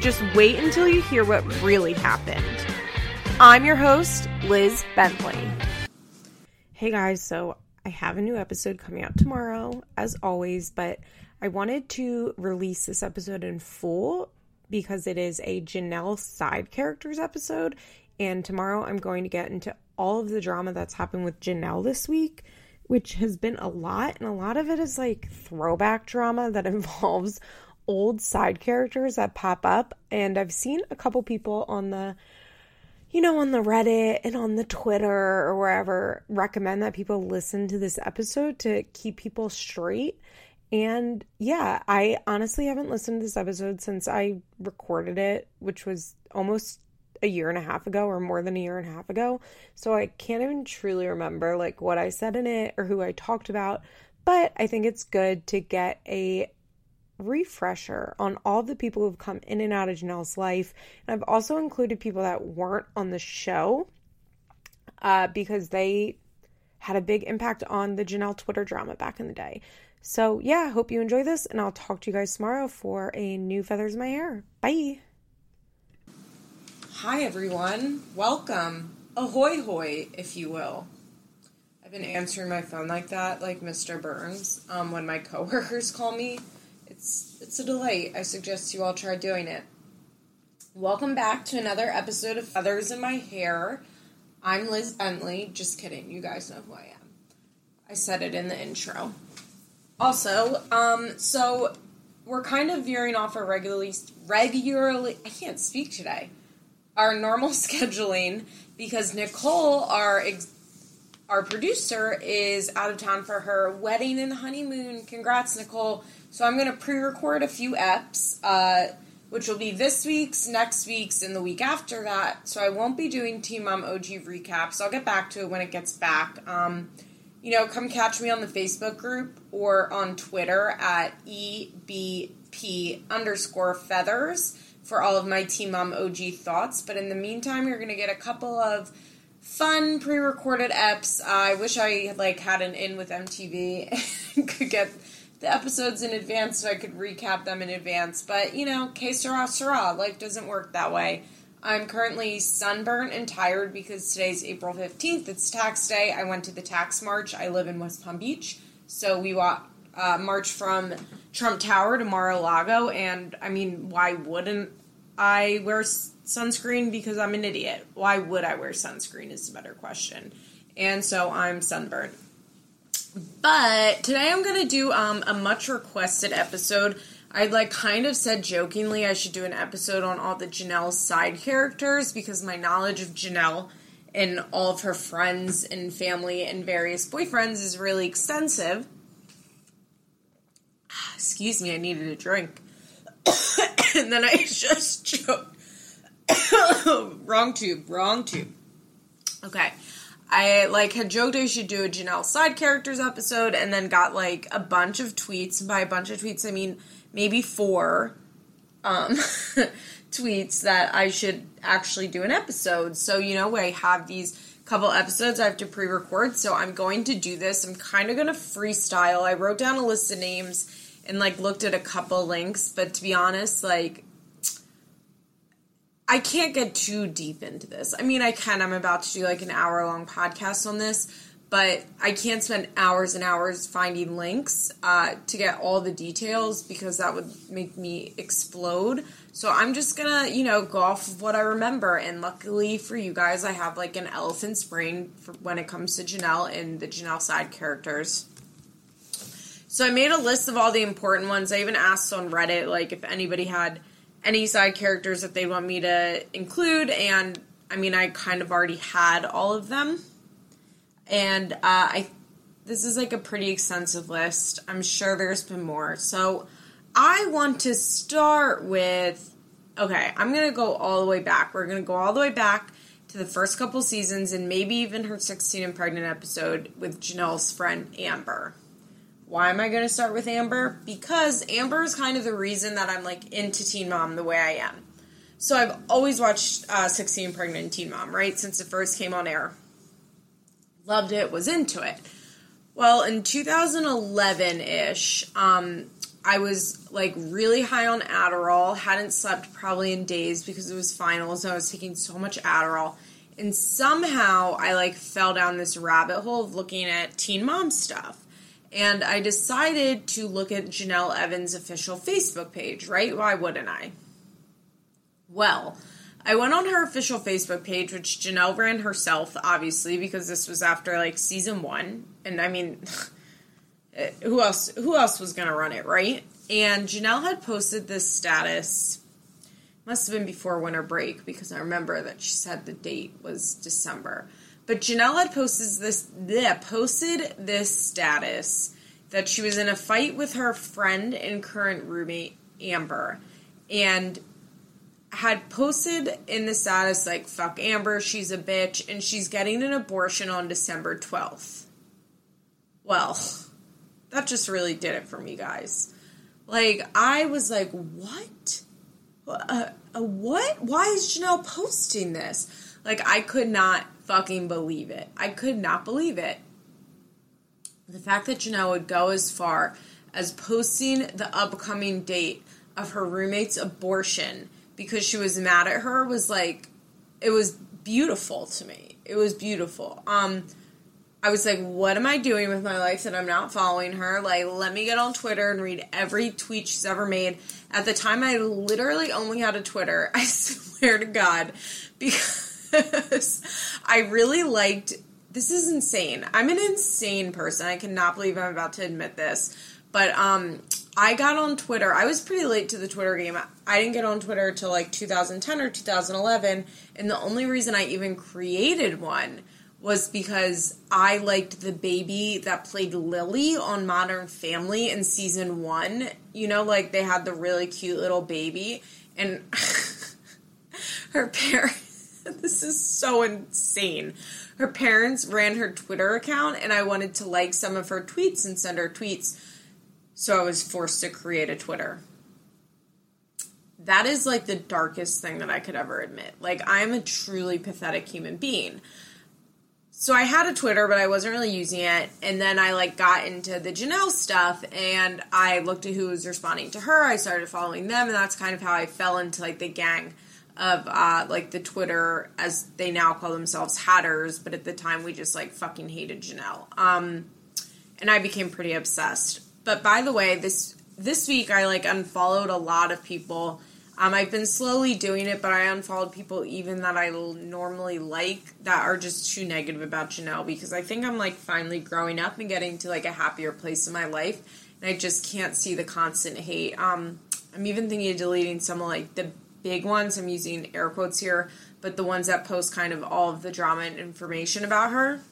just wait until you hear what really happened. I'm your host, Liz Bentley. Hey guys, so I have a new episode coming out tomorrow, as always, but I wanted to release this episode in full because it is a Jenelle side characters episode. And tomorrow I'm going to get into all of the drama that's happened with Jenelle this week, which has been a lot. And a lot of it is like throwback drama that involves old side characters that pop up and I've seen a couple people on the you know on the Reddit and on the Twitter or wherever recommend that people listen to this episode to keep people straight and yeah, I honestly haven't listened to this episode since I recorded it, which was almost a year and a half ago or more than a year and a half ago. So I can't even truly remember like what I said in it or who I talked about, but I think it's good to get a refresher on all the people who've come in and out of Jenelle's life. And I've also included people that weren't on the show uh, because they had a big impact on the Jenelle Twitter drama back in the day. So, yeah, I hope you enjoy this, and I'll talk to you guys tomorrow for a new Feathers in My Hair. Bye. Hi, everyone. Welcome. Ahoy, hoy, if you will. I've been answering my phone like that, like Mr. Burns, um, when my coworkers call me it's it's a delight. I suggest you all try doing it. Welcome back to another episode of Feathers in My Hair. I'm Liz Bentley. Just kidding. You guys know who I am. I said it in the intro. Also, um, so we're kind of veering off our regularly regularly I can't speak today. Our normal scheduling because Nicole, our ex- our producer, is out of town for her wedding and honeymoon. Congrats, Nicole! So I'm going to pre-record a few eps, uh, which will be this week's, next week's, and the week after that. So I won't be doing Teen Mom OG recaps. I'll get back to it when it gets back. Um, you know, come catch me on the Facebook group or on Twitter at EBP underscore feathers for all of my Teen Mom OG thoughts. But in the meantime, you're going to get a couple of fun pre-recorded eps. Uh, I wish I like had an in with MTV and could get the episodes in advance so I could recap them in advance. But, you know, que sera, sera. Life doesn't work that way. I'm currently sunburnt and tired because today's April 15th. It's tax day. I went to the tax march. I live in West Palm Beach. So we walk, uh, march from Trump Tower to Mar a Lago. And, I mean, why wouldn't I wear sunscreen? Because I'm an idiot. Why would I wear sunscreen is a better question. And so I'm sunburnt. But today I'm going to do um, a much requested episode. I like kind of said jokingly I should do an episode on all the Jenelle side characters because my knowledge of Jenelle and all of her friends and family and various boyfriends is really extensive. Excuse me, I needed a drink. and then I just choked. wrong tube, wrong tube. Okay. I like had joked I should do a Jenelle side characters episode and then got like a bunch of tweets. By a bunch of tweets I mean maybe four um tweets that I should actually do an episode. So, you know, I have these couple episodes I have to pre-record, so I'm going to do this. I'm kind of going to freestyle. I wrote down a list of names and like looked at a couple links, but to be honest, like I can't get too deep into this. I mean, I can. I'm about to do like an hour long podcast on this, but I can't spend hours and hours finding links uh, to get all the details because that would make me explode. So I'm just gonna, you know, go off of what I remember. And luckily for you guys, I have like an elephant's brain when it comes to Jenelle and the Jenelle side characters. So I made a list of all the important ones. I even asked on Reddit, like, if anybody had any side characters that they want me to include, and I mean, I kind of already had all of them, and uh, I this is like a pretty extensive list. I'm sure there's been more, so I want to start with Okay, I'm gonna go all the way back. We're gonna go all the way back to the first couple seasons and maybe even her 16 and pregnant episode with Jenelle's friend Amber. Why am I going to start with Amber? Because Amber is kind of the reason that I'm like into Teen Mom the way I am. So I've always watched uh, 16 Pregnant Teen Mom, right? Since it first came on air. Loved it, was into it. Well, in 2011 ish, um, I was like really high on Adderall, hadn't slept probably in days because it was finals, and I was taking so much Adderall. And somehow I like fell down this rabbit hole of looking at Teen Mom stuff. And I decided to look at Jenelle Evans' official Facebook page, right? Why wouldn't I? Well, I went on her official Facebook page, which Jenelle ran herself, obviously, because this was after like season one. And I mean, eh, who else? Who else was gonna run it, right? And Jenelle had posted this status. Must have been before winter break because I remember that she said the date was December. But Jenelle had posted this. Yeah, posted this status that she was in a fight with her friend and current roommate Amber, and had posted in the status like "fuck Amber, she's a bitch," and she's getting an abortion on December twelfth. Well, that just really did it for me, guys. Like I was like, what? Uh, uh, what? Why is Jenelle posting this? Like I could not fucking believe it. I could not believe it. The fact that Jenelle would go as far as posting the upcoming date of her roommate's abortion because she was mad at her was like it was beautiful to me. It was beautiful. Um I was like, what am I doing with my life that I'm not following her? Like, let me get on Twitter and read every tweet she's ever made. At the time, I literally only had a Twitter. I swear to God. Because I really liked. This is insane. I'm an insane person. I cannot believe I'm about to admit this. But um, I got on Twitter. I was pretty late to the Twitter game. I didn't get on Twitter till like 2010 or 2011. And the only reason I even created one was because I liked the baby that played Lily on Modern Family in season one. You know, like they had the really cute little baby, and her parents. This is so insane. Her parents ran her Twitter account, and I wanted to like some of her tweets and send her tweets, so I was forced to create a Twitter. That is like the darkest thing that I could ever admit. Like, I'm a truly pathetic human being so I had a Twitter, but I wasn't really using it. And then I like got into the Jenelle stuff, and I looked at who was responding to her. I started following them, and that's kind of how I fell into like the gang of uh, like the Twitter, as they now call themselves, hatters. But at the time, we just like fucking hated Jenelle. Um, and I became pretty obsessed. But by the way, this this week I like unfollowed a lot of people um, I've been slowly doing it, but I unfollowed people even that I normally like that are just too negative about Jenelle because I think I'm like finally growing up and getting to like a happier place in my life, and I just can't see the constant hate. Um, I'm even thinking of deleting some of like the big ones. I'm using air quotes here, but the ones that post kind of all of the drama and information about her,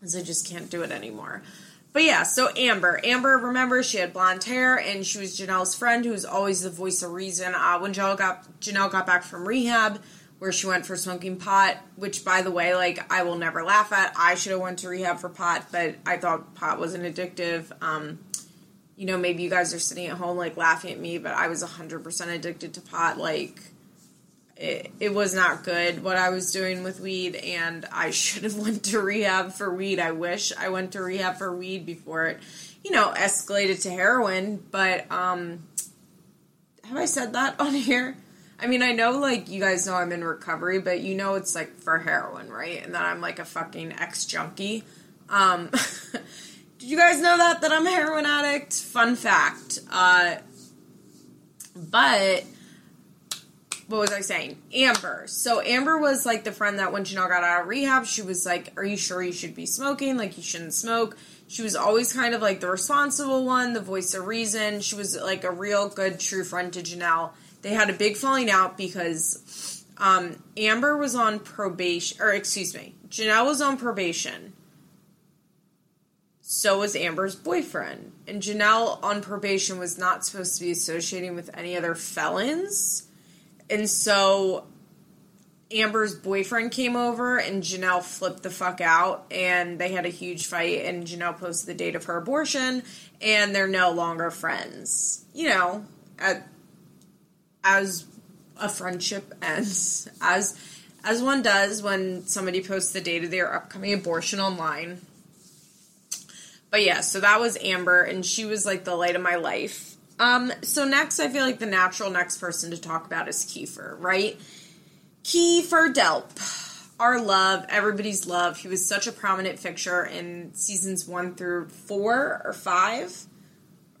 because I just can't do it anymore. But yeah, so Amber. Amber, remember, she had blonde hair and she was Jenelle's friend who was always the voice of reason. Uh, when Jenelle got, Jenelle got back from rehab, where she went for smoking pot, which by the way, like I will never laugh at. I should have went to rehab for pot, but I thought pot wasn't addictive. Um, you know, maybe you guys are sitting at home like laughing at me, but I was 100% addicted to pot. Like it, it was not good what I was doing with weed, and I should have went to rehab for weed. I wish I went to rehab for weed before it, you know, escalated to heroin. But um, have I said that on here? I mean, I know like you guys know I'm in recovery, but you know it's like for heroin, right? And that I'm like a fucking ex junkie. Um, did you guys know that that I'm a heroin addict? Fun fact. Uh, but what was I saying? Amber. So Amber was like the friend that when Jenelle got out of rehab, she was like, "Are you sure you should be smoking? Like you shouldn't smoke." She was always kind of like the responsible one, the voice of reason. She was like a real good, true friend to Jenelle. They had a big falling out because um, Amber was on probation, or excuse me, Jenelle was on probation. So was Amber's boyfriend. And Jenelle on probation was not supposed to be associating with any other felons and so Amber's boyfriend came over and Jenelle flipped the fuck out and they had a huge fight and Jenelle posted the date of her abortion and they're no longer friends. You know, as a friendship ends, as as one does when somebody posts the date of their upcoming abortion online. But yeah, so that was Amber and she was like the light of my life. Um so next I feel like the natural next person to talk about is Kiefer, right? Kiefer Delp, our love, everybody's love. He was such a prominent fixture in seasons one through four or five.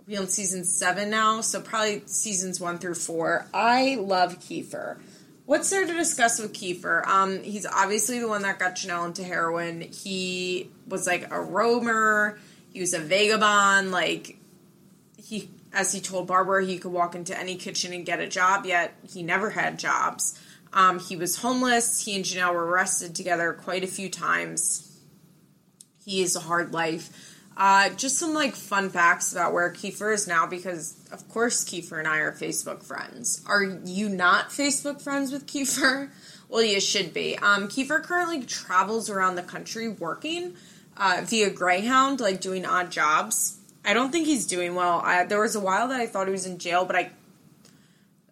We're on season seven now, so probably seasons one through four. I love Kiefer. What's there to discuss with Kiefer? Um, he's obviously the one that got Jenelle into heroin. He was like a roamer. He was a vagabond. Like he, as he told Barbara, he could walk into any kitchen and get a job. Yet he never had jobs. Um, he was homeless. He and Jenelle were arrested together quite a few times. He is a hard life. Uh, just some like fun facts about where Kiefer is now because of course Kiefer and I are Facebook friends. Are you not Facebook friends with Kiefer? Well, you should be. Um, Kiefer currently travels around the country working uh, via Greyhound, like doing odd jobs. I don't think he's doing well. I, there was a while that I thought he was in jail, but I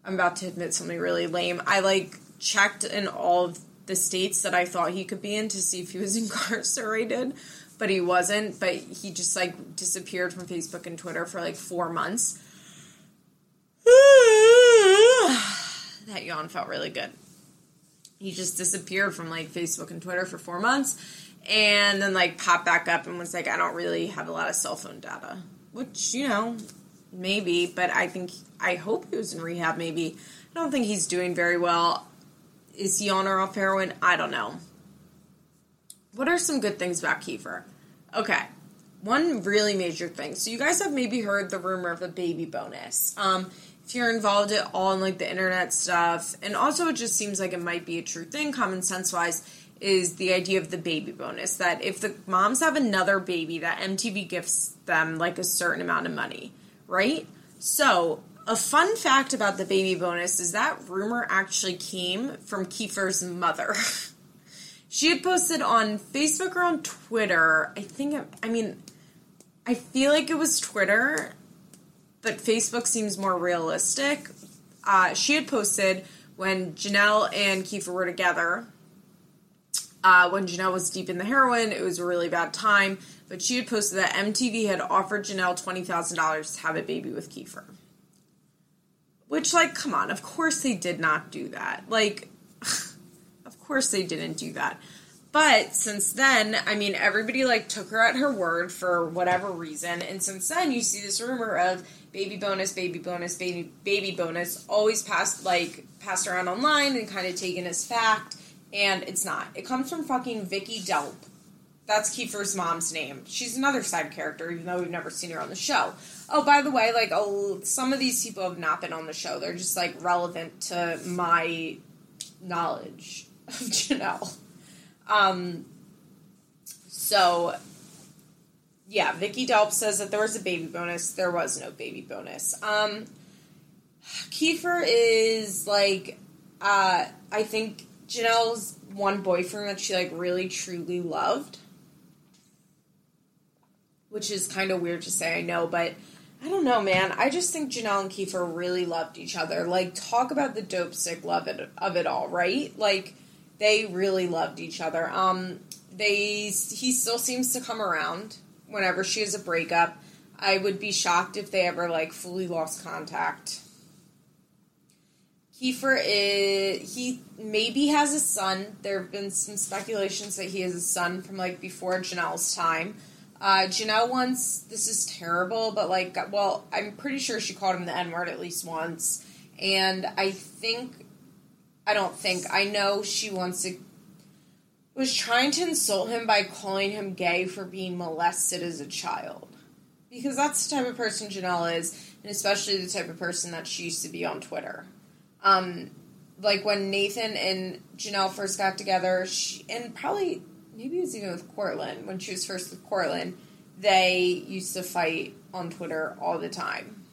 I'm about to admit something really lame. I like checked in all of the states that I thought he could be in to see if he was incarcerated, but he wasn't. But he just like disappeared from Facebook and Twitter for like four months. that yawn felt really good. He just disappeared from like Facebook and Twitter for four months and then like popped back up and was like, I don't really have a lot of cell phone data. Which, you know, maybe, but I think I hope he was in rehab maybe. I don't think he's doing very well. Is he on or off heroin? I don't know. What are some good things about Kiefer? Okay, one really major thing. So you guys have maybe heard the rumor of the baby bonus. Um, if you're involved at all in like the internet stuff, and also it just seems like it might be a true thing, common sense wise, is the idea of the baby bonus. That if the moms have another baby, that MTV gifts them like a certain amount of money, right? So a fun fact about the baby bonus is that rumor actually came from Kiefer's mother. she had posted on Facebook or on Twitter. I think, I mean, I feel like it was Twitter, but Facebook seems more realistic. Uh, she had posted when Jenelle and Kiefer were together. Uh, when Jenelle was deep in the heroin, it was a really bad time. But she had posted that MTV had offered Jenelle $20,000 to have a baby with Kiefer. Which, like, come on, of course they did not do that. Like, of course they didn't do that. But since then, I mean, everybody like took her at her word for whatever reason, and since then, you see this rumor of baby bonus, baby bonus, baby baby bonus, always passed like passed around online and kind of taken as fact, and it's not. It comes from fucking Vicky Delp. That's Kiefer's mom's name. She's another side character, even though we've never seen her on the show. Oh, by the way, like oh, some of these people have not been on the show. They're just like relevant to my knowledge of Jenelle. Um, so yeah, Vicky Delp says that there was a baby bonus. There was no baby bonus. Um, Kiefer is like, uh, I think Jenelle's one boyfriend that she like really truly loved, which is kind of weird to say, I know, but I don't know, man. I just think Jenelle and Kiefer really loved each other. Like, talk about the dope sick love of it all, right? Like, they really loved each other. Um, they he still seems to come around whenever she has a breakup. I would be shocked if they ever like fully lost contact. Kiefer is he maybe has a son. There have been some speculations that he has a son from like before Jenelle's time. Uh, Jenelle once, this is terrible, but like, well, I'm pretty sure she called him the N word at least once. And I think, I don't think, I know she once to, was trying to insult him by calling him gay for being molested as a child. Because that's the type of person Jenelle is, and especially the type of person that she used to be on Twitter. Um, like when Nathan and Jenelle first got together, she, and probably maybe it was even with Courtland when she was first with Courtland. They used to fight on Twitter all the time.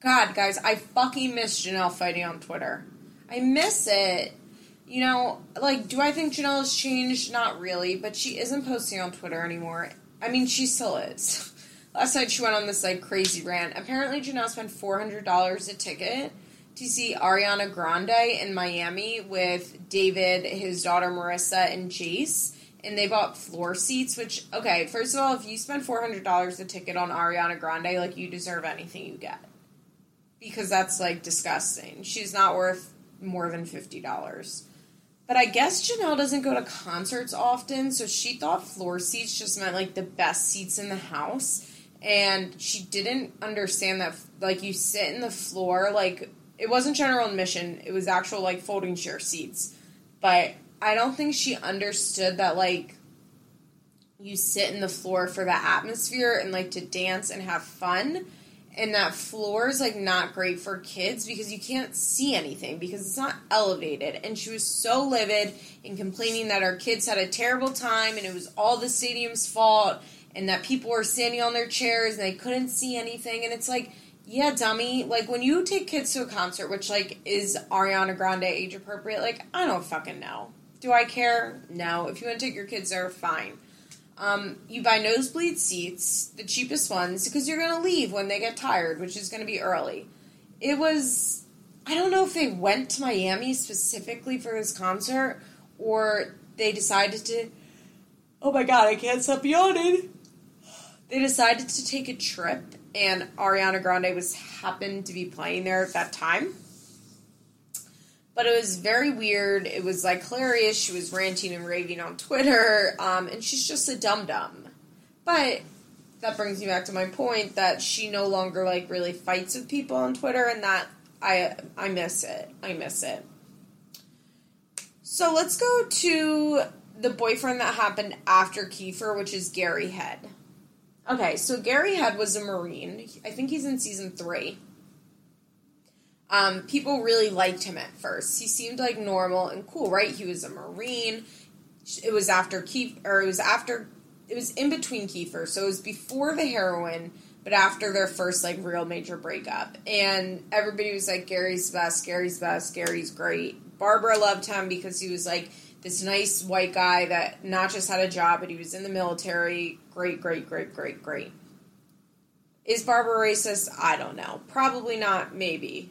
God, guys, I fucking miss Jenelle fighting on Twitter. I miss it. You know, like, do I think Jenelle has changed? Not really, but she isn't posting on Twitter anymore. I mean, she still is. Last night she went on this like crazy rant. Apparently, Jenelle spent four hundred dollars a ticket to see Ariana Grande in Miami with David, his daughter Maryssa, and Jace. And they bought floor seats, which, okay, first of all, if you spend $400 a ticket on Ariana Grande, like, you deserve anything you get. Because that's, like, disgusting. She's not worth more than $50. But I guess Jenelle doesn't go to concerts often, so she thought floor seats just meant, like, the best seats in the house. And she didn't understand that, like, you sit in the floor, like, it wasn't general admission. It was actual like folding chair seats. But I don't think she understood that like you sit in the floor for the atmosphere and like to dance and have fun. And that floor is like not great for kids because you can't see anything because it's not elevated. And she was so livid and complaining that our kids had a terrible time and it was all the stadium's fault and that people were standing on their chairs and they couldn't see anything. And it's like, yeah, dummy. Like when you take kids to a concert, which like is Ariana Grande age appropriate, like I don't fucking know. Do I care? No. If you want to take your kids there, fine. Um, you buy nosebleed seats, the cheapest ones, because you're gonna leave when they get tired, which is gonna be early. It was I don't know if they went to Miami specifically for this concert or they decided to Oh my god, I can't stop yawning. They decided to take a trip and Ariana Grande was happened to be playing there at that time. But it was very weird. It was like hilarious. She was ranting and raving on Twitter, um, and she's just a dum dum. But that brings me back to my point that she no longer like really fights with people on Twitter, and that I I miss it. I miss it. So let's go to the boyfriend that happened after Kiefer, which is Gary Head. Okay, so Gary Head was a Marine. I think he's in season three. Um, people really liked him at first. He seemed like normal and cool, right? He was a Marine. It was after Kiefer, or it was after, it was in between Kiefer, so it was before the heroin, but after their first like real major breakup. And everybody was like, Gary's best, Gary's best, Gary's great. Barbara loved him because he was like this nice white guy that not just had a job, but he was in the military. Great, great, great, great, great. Is Barbara racist? I don't know. Probably not, maybe.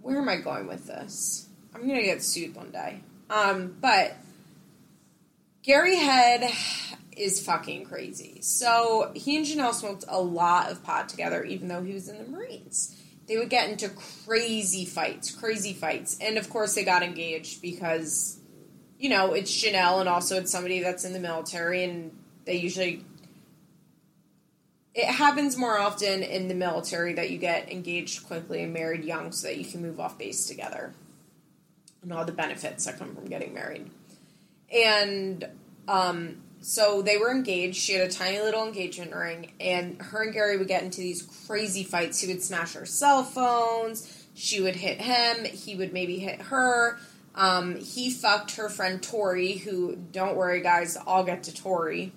Where am I going with this? I'm going to get sued one day. Um, but Gary Head is fucking crazy. So he and Jenelle smoked a lot of pot together, even though he was in the Marines they would get into crazy fights, crazy fights. And of course, they got engaged because, you know, it's Jenelle and also it's somebody that's in the military, and they usually. It happens more often in the military that you get engaged quickly and married young so that you can move off base together. And all the benefits that come from getting married. And um, so they were engaged. She had a tiny little engagement ring, and her and Gary would get into these crazy fights. He would smash her cell phones. She would hit him. He would maybe hit her. Um, he fucked her friend Tori, who, don't worry, guys, I'll get to Tori.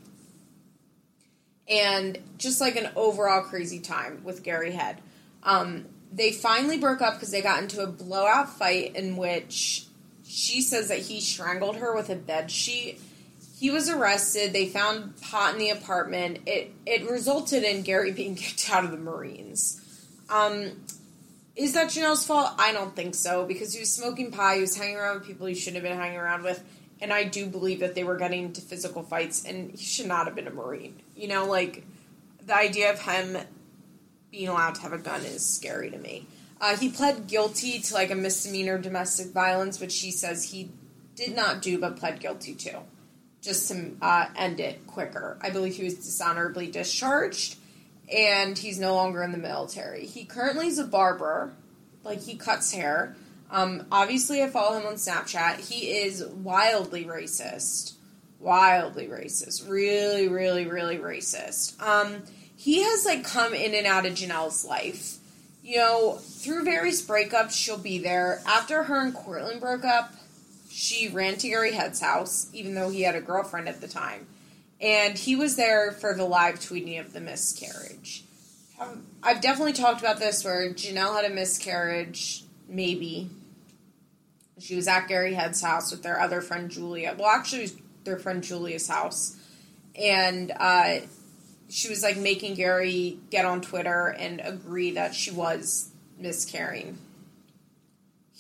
And just like an overall crazy time with Gary Head. Um, they finally broke up because they got into a blowout fight in which she says that he strangled her with a bed sheet he was arrested. They found pot in the apartment. It it resulted in Gary being kicked out of the Marines. Um, is that Jenelle's fault? I don't think so because he was smoking pot. He was hanging around with people he shouldn't have been hanging around with, and I do believe that they were getting into physical fights, and he should not have been a Marine. You know, like the idea of him being allowed to have a gun is scary to me. Uh, he pled guilty to like a misdemeanor domestic violence, which he says he did not do but pled guilty to just to uh, end it quicker. I believe he was dishonorably discharged and he's no longer in the military. He currently is a barber, like he cuts hair. Um, obviously, I follow him on Snapchat. He is wildly racist. Wildly racist. Really, really, really racist. Um, he has like come in and out of Jenelle's life. You know, through various breakups, she'll be there. After her and Courtland broke up, she ran to Gary Head's house, even though he had a girlfriend at the time. And he was there for the live tweeting of the miscarriage. I've definitely talked about this where Jenelle had a miscarriage, maybe. She was at Gary Head's house with their other friend Julia. Well, actually, it was their friend Julia's house. And uh, she was like making Gary get on Twitter and agree that she was miscarrying.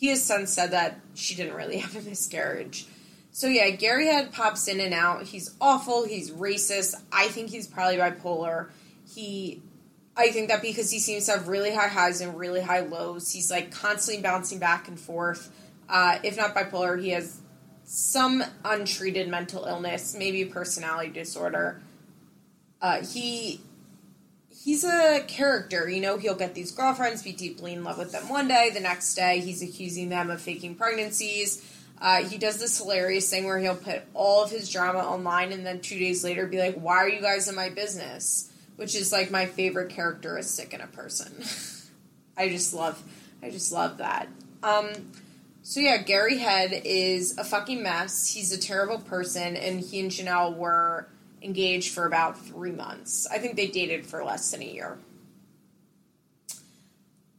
He has since said that she didn't really have a miscarriage. So yeah, Gary Head pops in and out. He's awful. He's racist. I think he's probably bipolar. He, I think that because he seems to have really high highs and really high lows, he's like constantly bouncing back and forth. Uh, if not bipolar, he has some untreated mental illness, maybe a personality disorder. Uh, he he's a character, you know. He'll get these girlfriends, be deeply in love with them one day, the next day he's accusing them of faking pregnancies. Uh, he does this hilarious thing where he'll put all of his drama online and then two days later be like, "Why are you guys in my business?" Which is like my favorite characteristic in a person. I just love, I just love that. Um, so yeah, Gary Head is a fucking mess. He's a terrible person, and he and Jenelle were engaged for about three months. I think they dated for less than a year.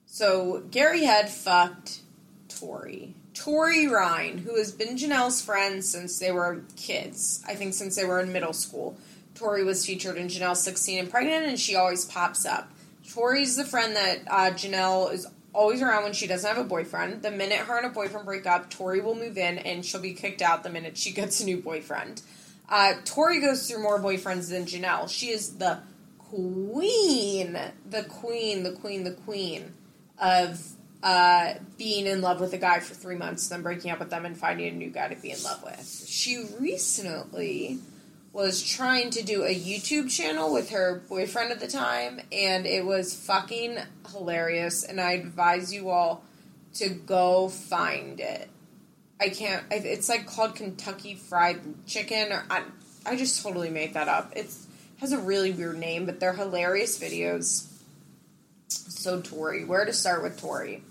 So Gary had fucked Tori. Tori Ryan, who has been Jenelle's friend since they were kids. I think since they were in middle school. Tori was featured in Jenelle 16 and Pregnant, and she always pops up. Tori's the friend that uh, Jenelle is always around when she doesn't have a boyfriend. The minute her and a boyfriend break up, Tori will move in, and she'll be kicked out the minute she gets a new boyfriend. Uh, Tori goes through more boyfriends than Jenelle. She is the queen, the queen, the queen, the queen of uh, being in love with a guy for three months, then breaking up with them and finding a new guy to be in love with. She recently was trying to do a YouTube channel with her boyfriend at the time, and it was fucking hilarious. And I advise you all to go find it. I can't. It's like called Kentucky Fried Chicken, or I, I just totally made that up. It has a really weird name, but they're hilarious videos. So Tori, where to start with Tori?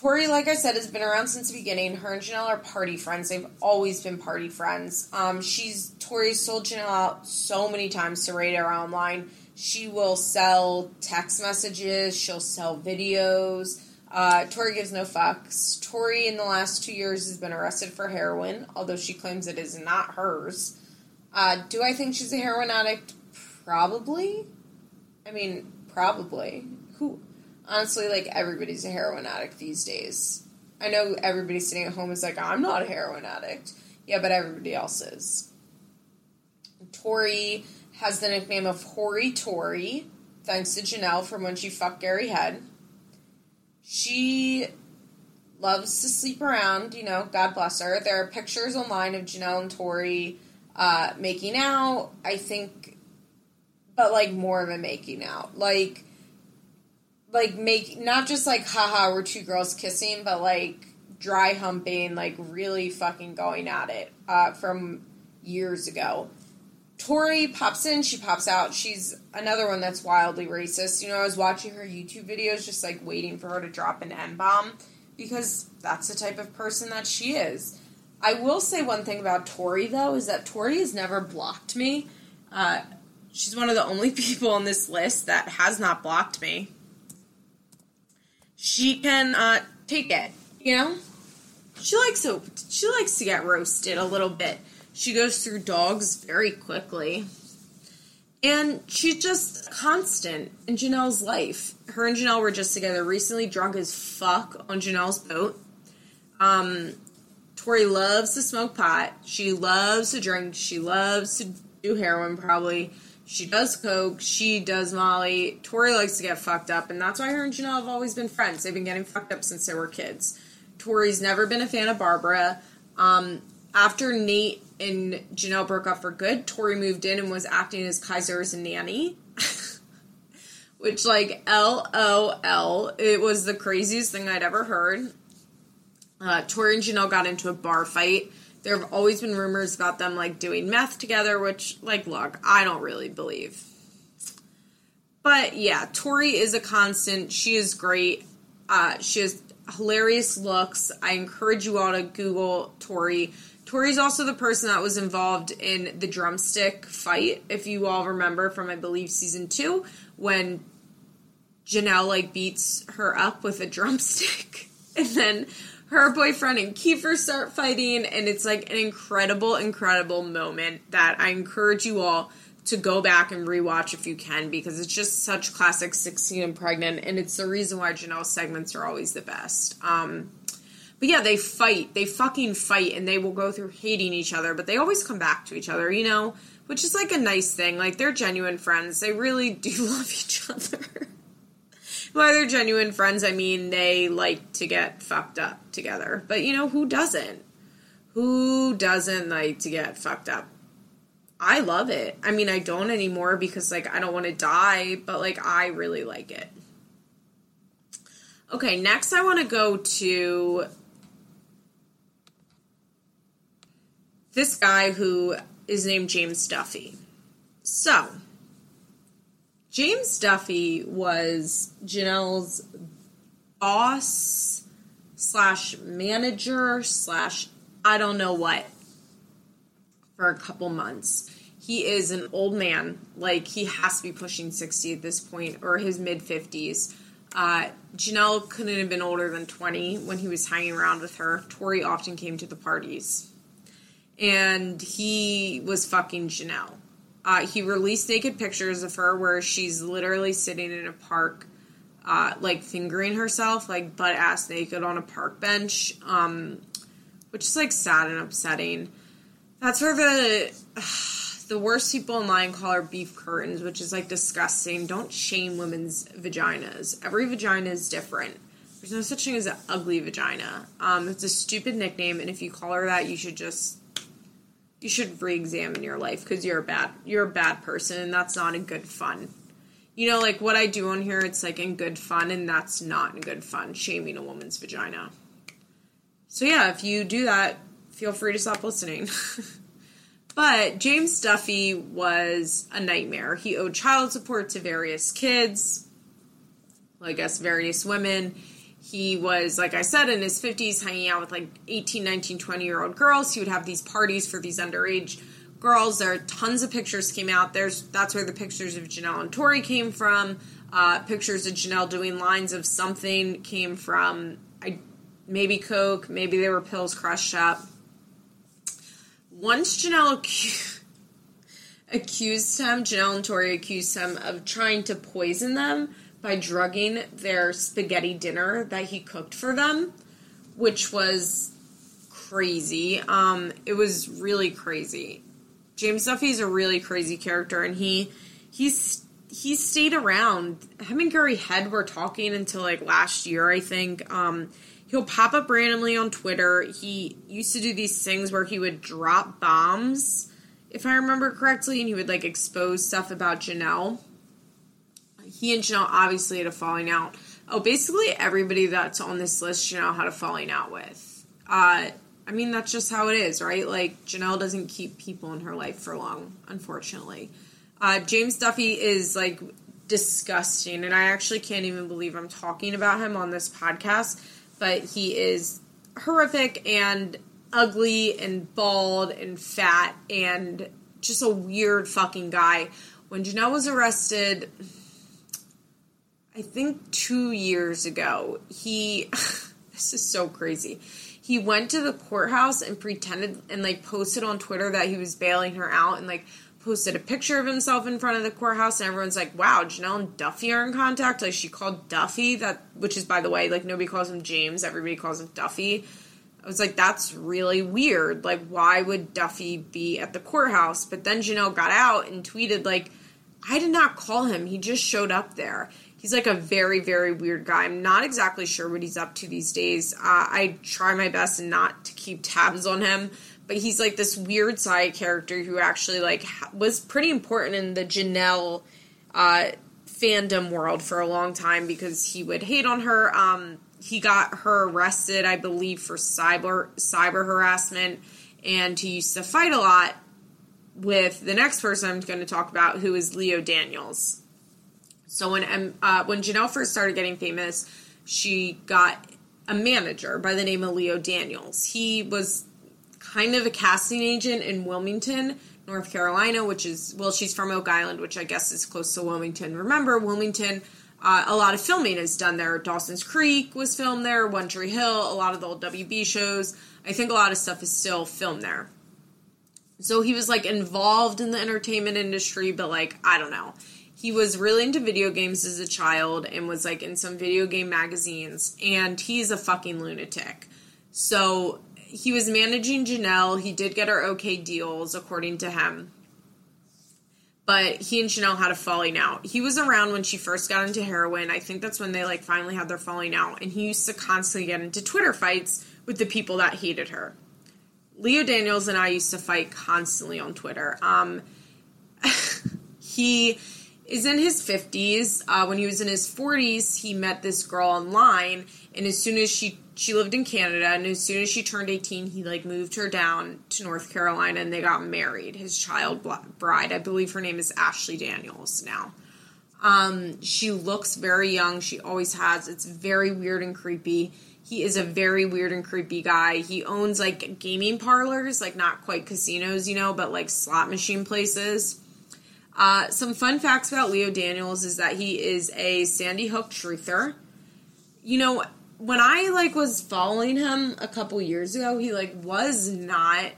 Tori, like I said, has been around since the beginning. Her and Jenelle are party friends. They've always been party friends. Um, she's Tori sold Jenelle out so many times to Radar Online. She will sell text messages. She'll sell videos. Uh, Tori gives no fucks. Tori, in the last two years, has been arrested for heroin, although she claims it is not hers. Uh, do I think she's a heroin addict? Probably. I mean, probably. Who? honestly, like everybody's a heroin addict these days. I know everybody sitting at home is like, I'm not a heroin addict. Yeah, but everybody else is. Tori has the nickname of Hoary Tori, thanks to Jenelle from when she fucked Gary Head. She loves to sleep around, you know, God bless her. There are pictures online of Jenelle and Tori uh, making out, I think, but like more of a making out. Like, like make not just like haha we're two girls kissing but like dry humping like really fucking going at it uh, from years ago tori pops in she pops out. She's another one that's wildly racist. You know i was watching her youtube videos just like waiting for her to drop an n-bomb because that's the type of person that she is. I will say one thing about tori though is that tori has never blocked me. Uh, she's one of the only people on this list that has not blocked me. She can uh, take it. You know, she likes to she likes to get roasted a little bit. She goes through dogs very quickly. And she's just constant in Jenelle's life. Her and Jenelle were just together recently, drunk as fuck on Jenelle's boat. Um, Tori loves to smoke pot. She loves to drink. She loves to do heroin, probably. She does coke. She does Molly. Tori likes to get fucked up, and that's why her and Jenelle have always been friends. They've been getting fucked up since they were kids. Tori's never been a fan of Barbara. Um, after Nate and Jenelle broke up for good, Tori moved in and was acting as Kaiser's nanny. Which, like, LOL, it was the craziest thing I'd ever heard. Uh, Tori and Jenelle got into a bar fight there have always been rumors about them like doing meth together, which like look, I don't really believe. But yeah, Tori is a constant. She is great. Uh, she has hilarious looks. I encourage you all to Google Tori. Tori's also the person that was involved in the drumstick fight, if you all remember from I believe season two, when Jenelle like beats her up with a drumstick and then her boyfriend and Kiefer start fighting, and it's like an incredible, incredible moment that I encourage you all to go back and rewatch if you can because it's just such classic 16 and pregnant, and it's the reason why Jenelle's segments are always the best. Um, but yeah, they fight. They fucking fight, and they will go through hating each other, but they always come back to each other, you know? Which is like a nice thing. Like, they're genuine friends. They really do love each other. By they're genuine friends, I mean they like to get fucked up together. But you know, who doesn't? Who doesn't like to get fucked up? I love it. I mean, I don't anymore because like I don't want to die, but like I really like it. Okay, next I want to go to this guy who is named James Duffy. So, James Duffy was Jenelle's boss slash manager slash I don't know what for a couple months. He is an old man, like he has to be pushing 60 at this point or his mid 50s. Uh, Jenelle couldn't have been older than 20 when he was hanging around with her. Tori often came to the parties. And he was fucking Jenelle. Uh, he released naked pictures of her where she's literally sitting in a park, uh, like fingering herself, like butt ass naked on a park bench, um, which is like sad and upsetting. That's where the the worst people online call her beef curtains, which is like disgusting. Don't shame women's vaginas. Every vagina is different. There's no such thing as an ugly vagina. Um, it's a stupid nickname, and if you call her that, you should just you should re-examine your life because you're a bad you're a bad person and that's not in good fun. You know like what i do on here it's like in good fun and that's not in good fun shaming a woman's vagina. So yeah if you do that feel free to stop listening. But james duffy was a nightmare. He owed child support to various kids i guess various women he was like i said in his 50s hanging out with like 18 19 20 year old girls. He would have these parties for these underage girls. There are tons of pictures came out. There's that's where the pictures of jenelle and tori came from. Uh, pictures of jenelle doing lines of something came from I, maybe coke maybe they were pills crushed up. Once jenelle accused, accused him jenelle and tori accused him of trying to poison them by drugging their spaghetti dinner that he cooked for them, which was crazy. Um, it was really crazy. James Duffy's a really crazy character, and he he's he stayed around. Him and Gary Head were talking until like last year, I think. Um, he'll pop up randomly on Twitter. He used to do these things where he would drop bombs, if I remember correctly, and he would like expose stuff about Jenelle he and Jenelle obviously had a falling out. Oh, basically everybody that's on this list, Jenelle had a falling out with. Uh, I mean, that's just how it is, right? Like, Jenelle doesn't keep people in her life for long, unfortunately. Uh, James Duffy is like disgusting, and I actually can't even believe I'm talking about him on this podcast, but he is horrific and ugly and bald and fat and just a weird fucking guy. When Jenelle was arrested, I think two years ago, he, this is so crazy. He went to the courthouse and pretended and like posted on Twitter that he was bailing her out and like posted a picture of himself in front of the courthouse and everyone's like, wow, Jenelle and Duffy are in contact. Like she called Duffy that, which is by the way, like nobody calls him James, everybody calls him Duffy. I was like, that's really weird. Like, why would Duffy be at the courthouse? But then Jenelle got out and tweeted, like, I did not call him. He just showed up there he's like a very very weird guy. I'm not exactly sure what he's up to these days. Uh, i try my best not to keep tabs on him but he's like this weird side character who actually like was pretty important in the jenelle uh, fandom world for a long time because he would hate on her. Um, he got her arrested i believe for cyber cyber harassment and he used to fight a lot with the next person i'm going to talk about who is leo daniels so when uh, when Jenelle first started getting famous, she got a manager by the name of Leo Daniels. He was kind of a casting agent in Wilmington, North Carolina, which is well, she's from Oak Island, which I guess is close to Wilmington. Remember, Wilmington Uh, a lot of filming is done there. Dawson's Creek was filmed there, One Tree Hill, a lot of the old WB shows. I think a lot of stuff is still filmed there. So he was like involved in the entertainment industry, but like, I don't know. He was really into video games as a child and was like in some video game magazines, and he's a fucking lunatic. So he was managing Jenelle. He did get her okay deals, according to him but he and Jenelle had a falling out. He was around when she first got into heroin. I think that's when they like finally had their falling out. And he used to constantly get into Twitter fights with the people that hated her. Leo Daniels and I used to fight constantly on Twitter. Um, he is in his 50s. Uh, when he was in his 40s, he met this girl online, and as soon as she she lived in Canada, and as soon as she turned 18, he like moved her down to North Carolina and they got married. His child bride, I believe her name is Ashley Daniels now. Um, she looks very young. She always has. It's very weird and creepy. He is a very weird and creepy guy. He owns like gaming parlors, like not quite casinos, you know, but like slot machine places. Uh, some fun facts about Leo Daniels is that he is a Sandy Hook truther. You know, when I like was following him a couple years ago, he like was not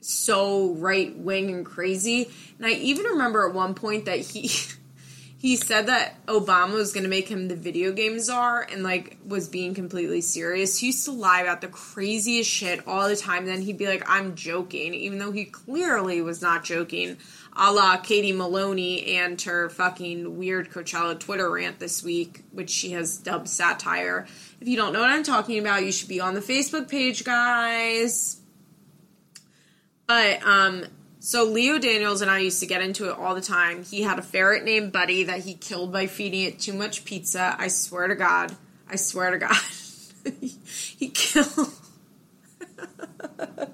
so right wing and crazy. And I even remember at one point that he he said that Obama was going to make him the video game czar and like was being completely serious. He used to lie about the craziest shit all the time. Then he'd be like, "I'm joking," even though he clearly was not joking a la Katie Maloney and her fucking weird Coachella Twitter rant this week, which she has dubbed satire. If you don't know what I'm talking about, you should be on the Facebook page, guys. But, um, so Leo Daniels and I used to get into it all the time. He had a ferret named Buddy that he killed by feeding it too much pizza. I swear to God. I swear to God. he killed.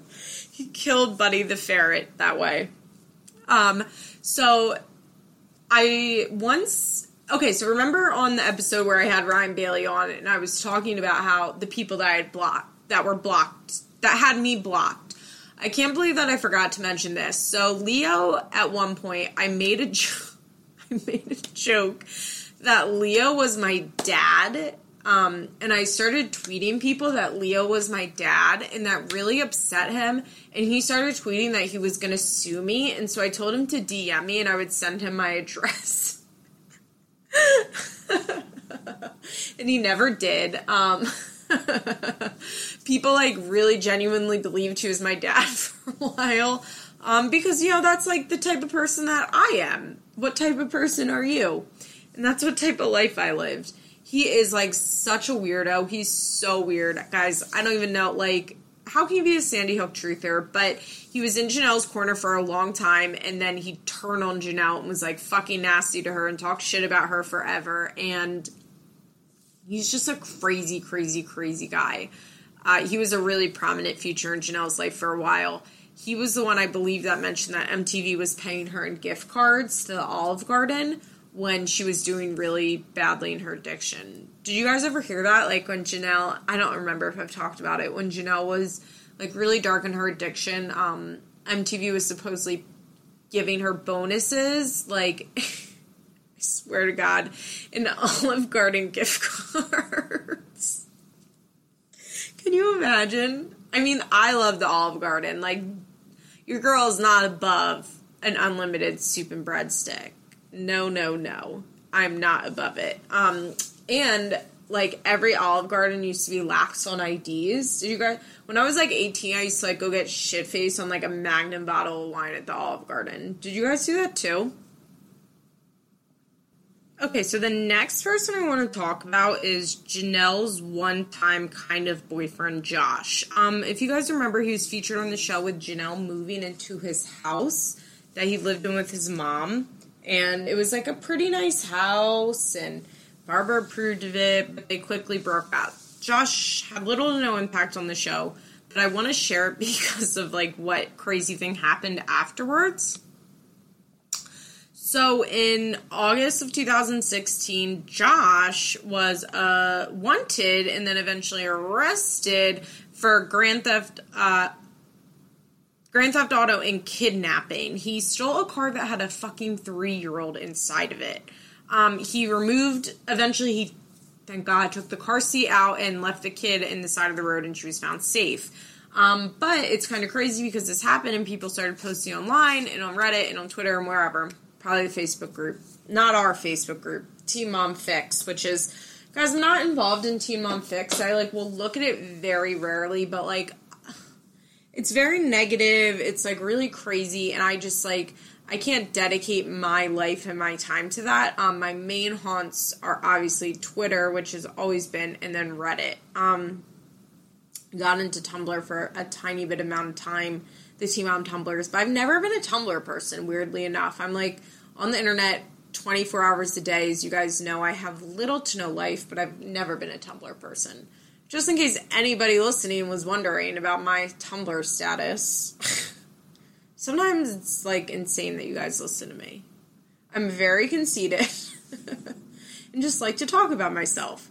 he killed Buddy the ferret that way. Um, so I once okay, so remember on the episode where I had Ryan Bailey on and I was talking about how the people that I had blocked that were blocked that had me blocked. I can't believe that I forgot to mention this. So Leo at one point I made a jo- I made a joke that Leo was my dad um, and I started tweeting people that Leo was my dad, and that really upset him. And he started tweeting that he was going to sue me. And so I told him to DM me, and I would send him my address. and he never did. Um, people like really genuinely believed he was my dad for a while. Um, because, you know, that's like the type of person that I am. What type of person are you? And that's what type of life I lived he is like such a weirdo. He's so weird, guys. I don't even know like how can you be a Sandy Hook truther? But he was in Jenelle's corner for a long time, and then he turned on Jenelle and was like fucking nasty to her and talked shit about her forever. And he's just a crazy, crazy, crazy guy. Uh, he was a really prominent feature in Jenelle's life for a while. He was the one I believe that mentioned that MTV was paying her in gift cards to the Olive Garden when she was doing really badly in her addiction. Did you guys ever hear that? Like when Jenelle, I don't remember if I've talked about it, when Jenelle was like really dark in her addiction, um, MTV was supposedly giving her bonuses, like swear to God, an Olive Garden gift cards. Can you imagine? I mean, I love the Olive Garden. Like, your girl is not above an unlimited soup and breadstick no, no, no. I'm not above it. Um, and like every Olive Garden used to be lax on IDs. Did you guys? When I was like 18, I used to like go get shit faced on like a Magnum bottle of wine at the Olive Garden. Did you guys do that too? Okay, so the next person I want to talk about is Jenelle's one-time kind of boyfriend, Josh. Um, if you guys remember, he was featured on the show with Jenelle moving into his house that he lived in with his mom and it was like a pretty nice house and Barbara approved of it, but they quickly broke up. Josh had little to no impact on the show, but I want to share it because of like what crazy thing happened afterwards. So in August of 2016, Josh was uh, wanted and then eventually arrested for grand theft uh, Grand Theft Auto and kidnapping. He stole a car that had a fucking three year old inside of it. Um, he removed, eventually, he, thank God, took the car seat out and left the kid in the side of the road and she was found safe. Um, but it's kind of crazy because this happened and people started posting online and on Reddit and on Twitter and wherever. Probably the Facebook group. Not our Facebook group, Teen Mom Fix, which is, guys, I'm not involved in Teen Mom Fix. I like will look at it very rarely, but like, it's very negative. It's like really crazy, and I just like I can't dedicate my life and my time to that. Um, my main haunts are obviously Twitter, which has always been, and then Reddit. Um, got into Tumblr for a tiny bit amount of time, the Teen Mom Tumblrs, but I've never been a Tumblr person, weirdly enough. I'm like on the internet 24 hours a day. As you guys know, I have little to no life, but I've never been a Tumblr person. Just in case anybody listening was wondering about my Tumblr status. Sometimes it's like insane that you guys listen to me. I'm very conceited and just like to talk about myself.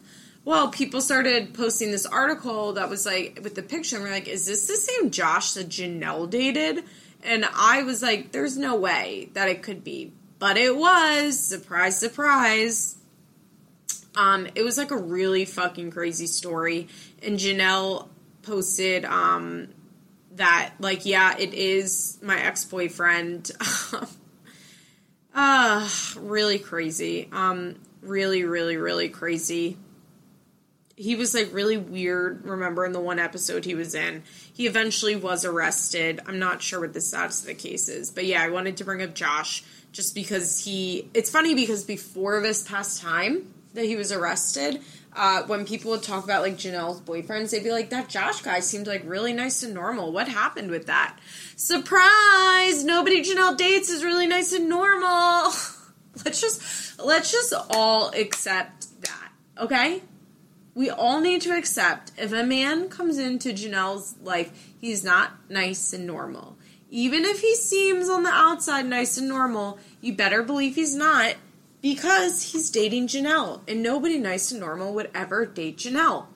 Well, people started posting this article that was like with the picture, and we're like, is this the same Josh that Jenelle dated? And I was like, there's no way that it could be. But it was. Surprise, surprise. Um, it was like a really fucking crazy story. And Jenelle posted um, that, like, yeah, it is my ex boyfriend. uh, really crazy. Um, really, really, really crazy. He was like really weird. Remember in the one episode he was in, he eventually was arrested. I'm not sure what the status of the case is, but yeah, I wanted to bring up Josh just because he. It's funny because before this past time, that he was arrested, uh, when people would talk about like Jenelle's boyfriends, they'd be like, "That Josh guy seemed like really nice and normal. What happened with that?" Surprise! Nobody Jenelle dates is really nice and normal. let's just let's just all accept that, okay? We all need to accept if a man comes into Jenelle's life, he's not nice and normal. Even if he seems on the outside nice and normal, you better believe he's not because he's dating Jenelle, and nobody nice and normal would ever date Jenelle.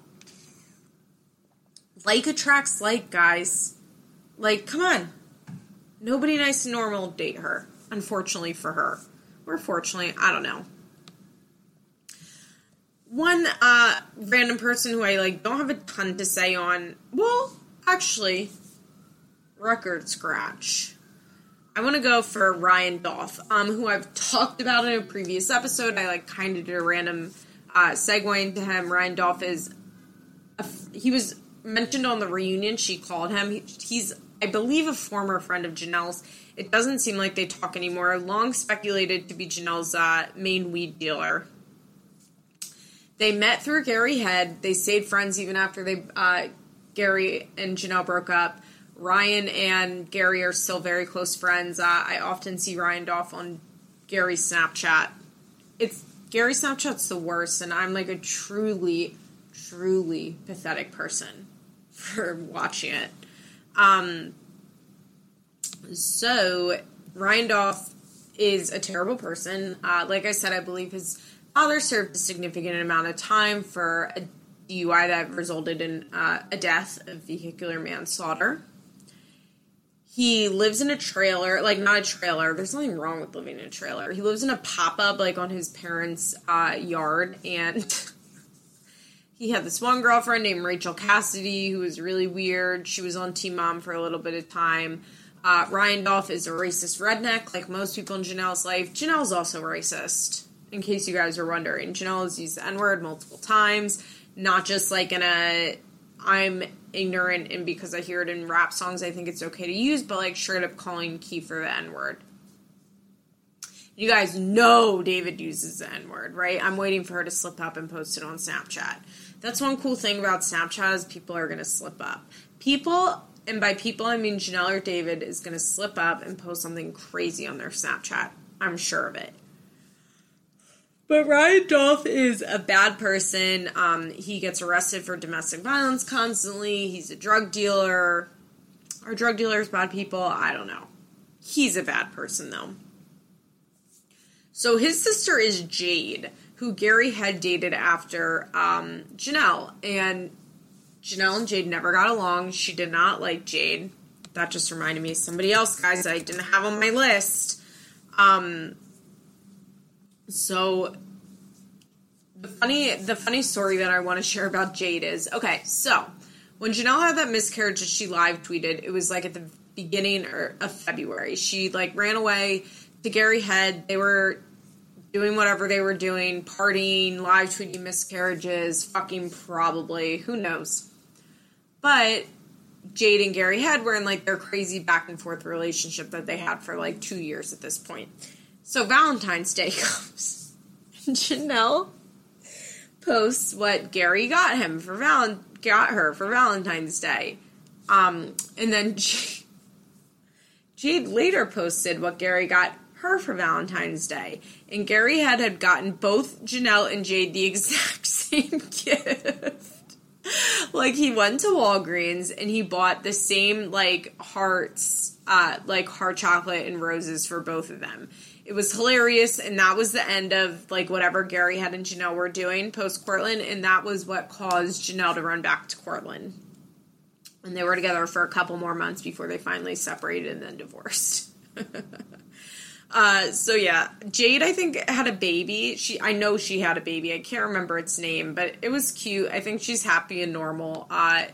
Like attracts like, guys. Like, come on. Nobody nice and normal date her, unfortunately for her. Or fortunately, I don't know. One uh, random person who I like don't have a ton to say on. Well, actually, record scratch. I want to go for Ryan Dolph, um, who I've talked about in a previous episode. I like kind of did a random uh, segue into him. Ryan Dolph is he was mentioned on the reunion. She called him. He, he's I believe a former friend of Jenelle's. It doesn't seem like they talk anymore. Long speculated to be Jenelle's uh, main weed dealer. They met through Gary Head. They stayed friends even after they uh, Gary and Jenelle broke up. Ryan and Gary are still very close friends. Uh, I often see Ryan Dolph on Gary's Snapchat. It's Gary's Snapchat's the worst, and I'm like a truly, truly pathetic person for watching it. Um, so Ryan Dolph is a terrible person. Uh, like I said, I believe his father served a significant amount of time for a DUI that resulted in uh, a death of vehicular manslaughter. He lives in a trailer, like not a trailer. There's nothing wrong with living in a trailer. He lives in a pop up, like on his parents' uh, yard, and he had this one girlfriend named Rachel Cassidy who was really weird. She was on Teen Mom for a little bit of time. Uh, Ryan Dolph is a racist redneck, like most people in Jenelle's life. Jenelle's also racist, in case you guys are wondering. Jenelle has used the N word multiple times, not just like in a I'm ignorant and because I hear it in rap songs, I think it's okay to use, but like straight up calling Kieffer the N word. You guys know David uses the N word, right? I'm waiting for her to slip up and post it on Snapchat. That's one cool thing about Snapchat is people are to slip up. People, and by people I mean Jenelle or David, is to slip up and post something crazy on their Snapchat. I'm sure of it. But Ryan Dolph is a bad person. Um, he gets arrested for domestic violence constantly. He's a drug dealer. Are drug dealers bad people? I don't know. He's a bad person, though. So his sister is Jade, who Gary had dated after um, Jenelle. And Jenelle and Jade never got along. She did not like Jade. That just reminded me of somebody else, guys, I didn't have on my list. Um, So the funny the funny story that I want to share about Jade is okay, so when Jenelle had that miscarriage that she live tweeted, it was like at the beginning of February. She like ran away to Gary Head. They were doing whatever they were doing, partying, live tweeting miscarriages, fucking probably, who knows. But Jade and Gary Head were in like their crazy back and forth relationship that they had for like two years at this point. So Valentine's Day comes. Jenelle posts what Gary got him for Val got her for Valentine's Day. Um, and then Jade, later posted what Gary got her for Valentine's Day. And Gary had had gotten both Jenelle and Jade the exact same gift. like he went to Walgreens and he bought the same like hearts, uh, like heart chocolate and roses for both of them. It was hilarious, and that was the end of like whatever Gary Head and Jenelle were doing post Courtland, and that was what caused Jenelle to run back to Courtland. And they were together for a couple more months before they finally separated and then divorced. uh, so yeah, Jade I think had a baby. She I know she had a baby. I can't remember its name, but it was cute. I think she's happy and normal. Uh,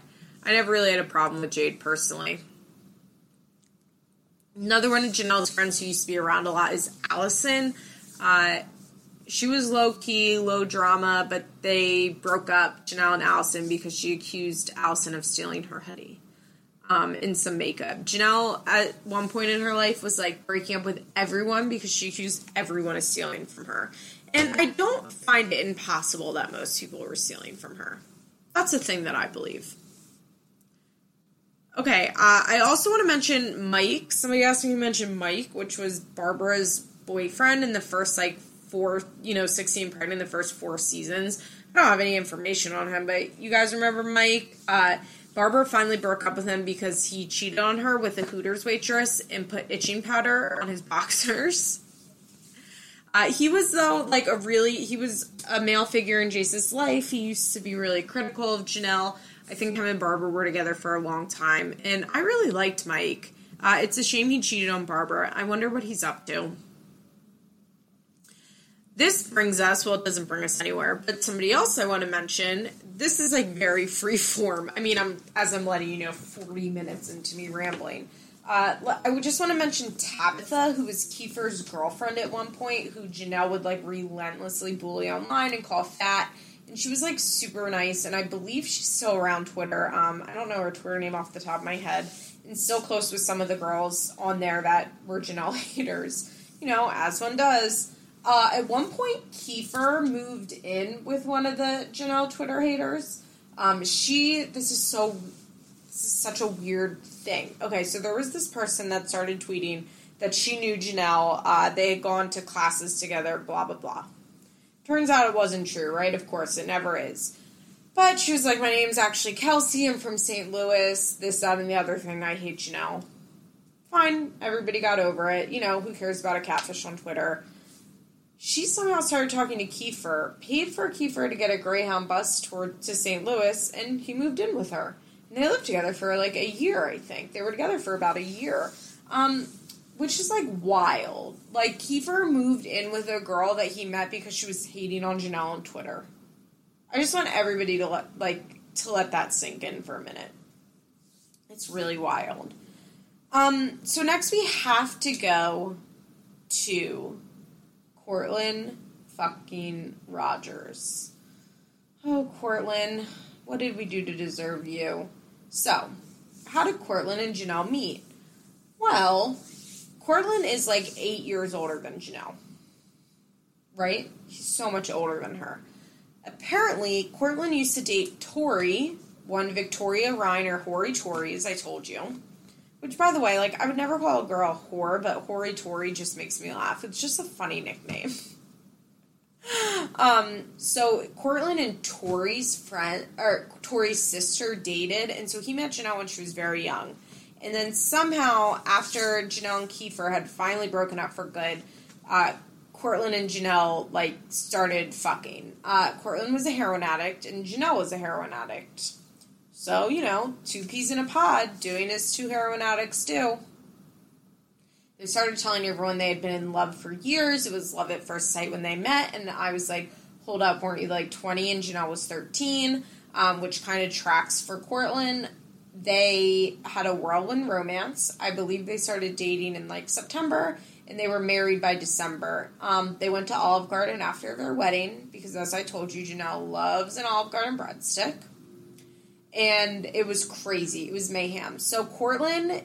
I never really had a problem with Jade personally. Another one of Jenelle's friends who used to be around a lot is Allison. Uh, she was low key, low drama, but they broke up, Jenelle and Allison, because she accused Allison of stealing her hoodie um, in some makeup. Jenelle, at one point in her life, was like breaking up with everyone because she accused everyone of stealing from her. And I don't find it impossible that most people were stealing from her. That's a thing that I believe. Okay, uh, I also want to mention Mike. Somebody asked me to mention Mike, which was Barbara's boyfriend in the first like four, you know, sixteen pregnant in the first four seasons. I don't have any information on him, but you guys remember Mike? Uh, Barbara finally broke up with him because he cheated on her with a Hooters waitress and put itching powder on his boxers. Uh, he was though like a really he was a male figure in Jace's life. He used to be really critical of Jenelle. I think him and Barbara were together for a long time, and I really liked Mike. Uh, it's a shame he cheated on Barbara. I wonder what he's up to. This brings us, well, it doesn't bring us anywhere, but somebody else I want to mention. This is like very free form. I mean, I'm as I'm letting you know, 40 minutes into me rambling. Uh, I would just want to mention Tabitha, who was Kieffer's girlfriend at one point, who Jenelle would like relentlessly bully online and call fat and she was like super nice and i believe she's still around twitter. Um, i don't know her twitter name off the top of my head and still close with some of the girls on there that were jenelle haters you know as one does. Uh, at one point kieffer moved in with one of the jenelle twitter haters. Um, she this is so this is such a weird thing. Okay so there was this person that started tweeting that she knew jenelle. Uh, they had gone to classes together blah blah blah Turns out it wasn't true, right? Of course, it never is. But she was like, My name's actually Kelsey. I'm from St. Louis. This, that, and the other thing. I hate you now. Fine. Everybody got over it. You know, who cares about a catfish on Twitter? She somehow started talking to Kieffer, paid for Kieffer to get a Greyhound bus toward to St. Louis, and he moved in with her. And they lived together for like a year, I think. They were together for about a year. Um, which is like wild. Like Kieffer moved in with a girl that he met because she was hating on Jenelle on Twitter. I just want everybody to let like to let that sink in for a minute. It's really wild. Um, so next we have to go to Courtland fucking Rogers. Oh, Courtland, what did we do to deserve you? So, how did Courtland and Jenelle meet? Well, Courtland is like eight years older than Jenelle. Right? He's so much older than her. Apparently, Courtland used to date Tori, one Victoria Ryan or Hori Tori, as I told you. Which, by the way, like, I would never call a girl a whore, but Hori Tori just makes me laugh. It's just a funny nickname. um, so Courtland and Tori's friend, or Tori's sister dated, and so he met Jenelle when she was very young. And then somehow, after Jenelle and Kieffer had finally broken up for good, uh, Courtland and Jenelle like started fucking. Uh, Courtland was a heroin addict, and Jenelle was a heroin addict. So you know, two peas in a pod, doing as two heroin addicts do. They started telling everyone they had been in love for years. It was love at first sight when they met, and I was like, hold up, weren't you like 20 and Jenelle was 13? Um, which kind of tracks for Courtland. They had a whirlwind romance. I believe they started dating in like September and they were married by December. Um, they went to Olive Garden after their wedding because, as I told you, Jenelle loves an Olive Garden breadstick. And it was crazy. It was mayhem. So Courtland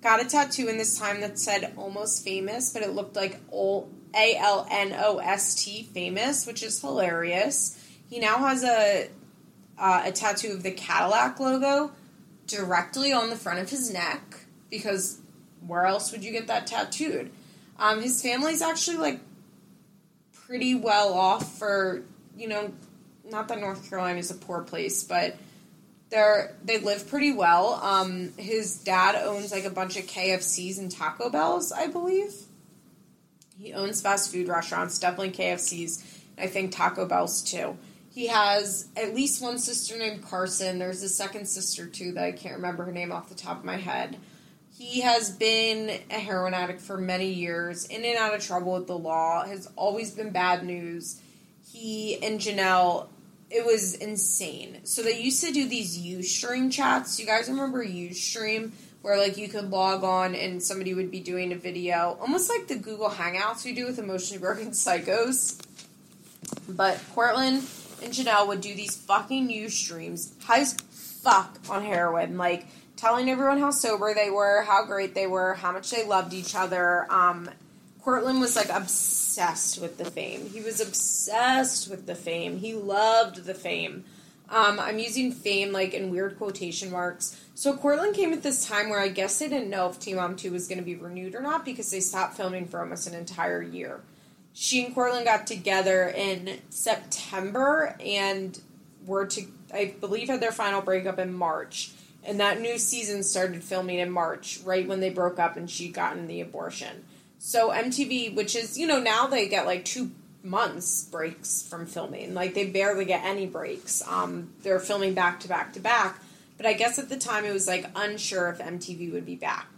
got a tattoo in this time that said almost famous, but it looked like A L N O S T famous, which is hilarious. He now has a uh, a tattoo of the Cadillac logo directly on the front of his neck because where else would you get that tattooed? Um, his family's actually like pretty well off for you know, not that North Carolina is a poor place, but they're they live pretty well. Um, his dad owns like a bunch of KFCs and Taco Bells, I believe. He owns fast food restaurants, definitely KFCs. I think Taco Bells too. He has at least one sister named Carson. There's a second sister too that I can't remember her name off the top of my head. He has been a heroin addict for many years, in and out of trouble with the law, has always been bad news. He and Jenelle, it was insane. So they used to do these Ustream chats. You guys remember Ustream? Where like you could log on and somebody would be doing a video, almost like the Google Hangouts we do with emotionally broken psychos. But Courtland and Jenelle would do these fucking Ustreams, high as fuck on heroin, like telling everyone how sober they were, how great they were, how much they loved each other. Um, Courtland was like obsessed with the fame. He was obsessed with the fame. He loved the fame. Um, I'm using fame like in weird quotation marks. So Courtland came at this time where I guess they didn't know if Teen Mom 2 was going to be renewed or not because they stopped filming for almost an entire year. She and Courtland got together in September and were to, I believe, had their final breakup in March. And that new season started filming in March, right when they broke up and she'd gotten the abortion. So MTV, which is, you know, now they get like two months breaks from filming. Like they barely get any breaks. Um, they're filming back to back to back. But I guess at the time it was like unsure if MTV would be back.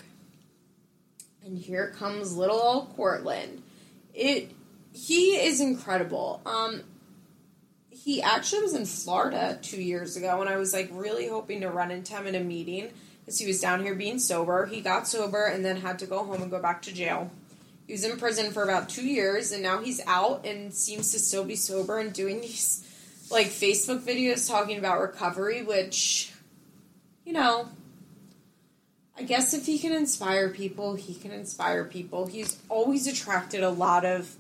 And here comes little old Courtland. It he is incredible. Um, he actually was in Florida two years ago, and I was like really hoping to run into him in a meeting because he was down here being sober. He got sober and then had to go home and go back to jail. He was in prison for about two years, and now he's out and seems to still be sober and doing these like Facebook videos talking about recovery, which, you know, I guess if he can inspire people, he can inspire people. He's always attracted a lot of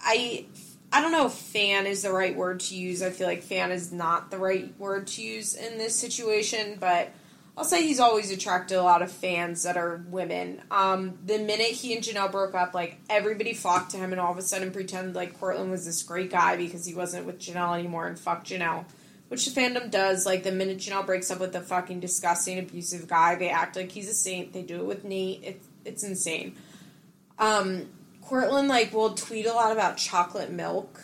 I I don't know if fan is the right word to use. I feel like fan is not the right word to use in this situation, but I'll say he's always attracted a lot of fans that are women. Um, the minute he and Jenelle broke up, like everybody flocked to him and all of a sudden pretended like Courtland was this great guy because he wasn't with Jenelle anymore and fuck Jenelle. Which the fandom does. Like the minute Jenelle breaks up with a fucking disgusting, abusive guy, they act like he's a saint. They do it with Nate. It's it's insane. Um, Courtland like will tweet a lot about chocolate milk.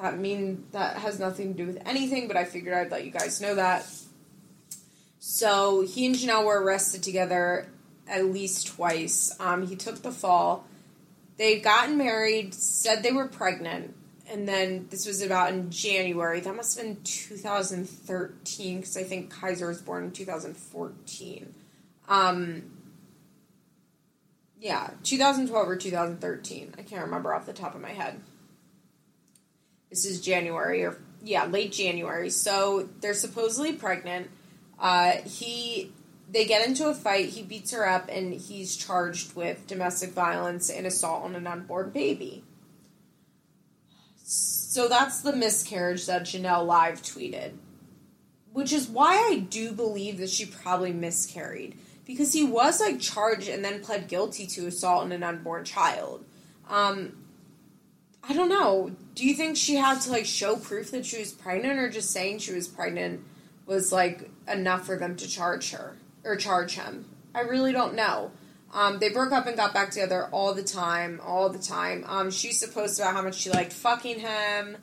That mean that has nothing to do with anything, but I figured I'd let you guys know that. So he and Jenelle were arrested together at least twice. Um, he took the fall. They'd gotten married, said they were pregnant, and then this was about in January. That must have been 2013 because I think Kaiser was born in 2014. Um, yeah, 2012 or 2013. I can't remember off the top of my head. This is January or yeah, late January. So they're supposedly pregnant. Uh, he they get into a fight. He beats her up, and he's charged with domestic violence and assault on an unborn baby. So that's the miscarriage that Jenelle live tweeted, which is why I do believe that she probably miscarried because he was like charged and then pled guilty to assault on an unborn child. Um, I don't know. Do you think she had to like show proof that she was pregnant, or just saying she was pregnant was like enough for them to charge her or charge him? I really don't know. Um, they broke up and got back together all the time, all the time. Um, she used to post about how much she liked fucking him.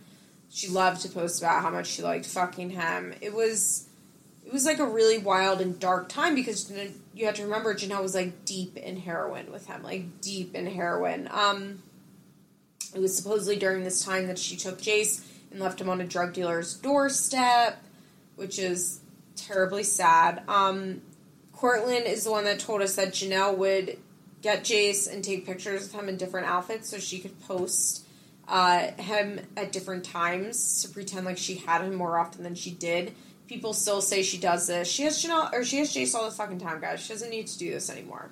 She loved to post about how much she liked fucking him. It was it was like a really wild and dark time because you have to remember Jenelle was like deep in heroin with him, like deep in heroin. Um, it was supposedly during this time that she took Jace and left him on a drug dealer's doorstep, which is terribly sad. Um, Courtland is the one that told us that Jenelle would get Jace and take pictures of him in different outfits so she could post uh, him at different times to pretend like she had him more often than she did. People still say she does this. She has Jenelle or she has Jace all the fucking time, guys. She doesn't need to do this anymore.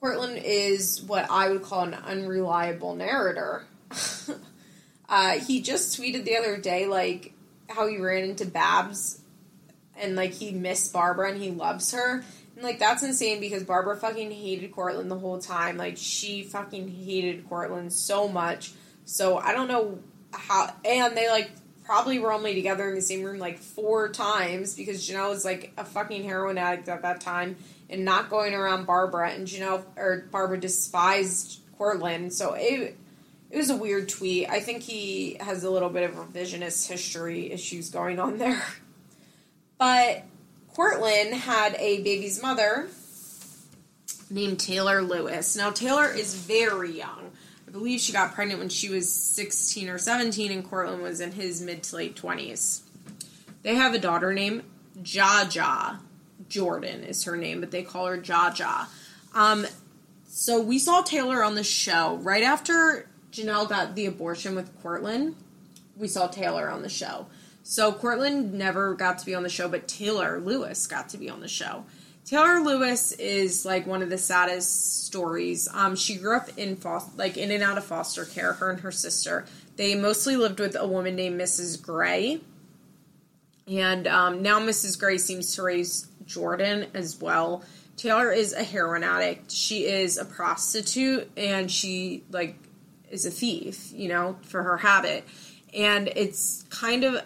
Courtland is what I would call an unreliable narrator. uh, he just tweeted the other day, like, how he ran into Babs and, like, he missed Barbara and he loves her. And, like, that's insane because Barbara fucking hated Courtland the whole time. Like, she fucking hated Courtland so much. So, I don't know how. And they, like, probably were only together in the same room, like, four times because Jenelle was, like, a fucking heroin addict at that time and not going around Barbara. And Jenelle, or Barbara despised Courtland. So, it. It was a weird tweet. I think he has a little bit of revisionist history issues going on there. But Courtland had a baby's mother named Taylor Lewis. Now, Taylor is very young. I believe she got pregnant when she was 16 or 17, and Courtland was in his mid to late 20s. They have a daughter named Jaja. Jordan is her name, but they call her Jaja. Um, so we saw Taylor on the show right after Jenelle got the abortion with Courtland. We saw Taylor on the show. So Courtland never got to be on the show, but Taylor Lewis got to be on the show. Taylor Lewis is like one of the saddest stories. Um, she grew up in foster, like in and out of foster care. Her and her sister. They mostly lived with a woman named Mrs. Gray, and um, now Mrs. Gray seems to raise Jordan as well. Taylor is a heroin addict. She is a prostitute, and she like is a thief. You know, for her habit, and it's kind of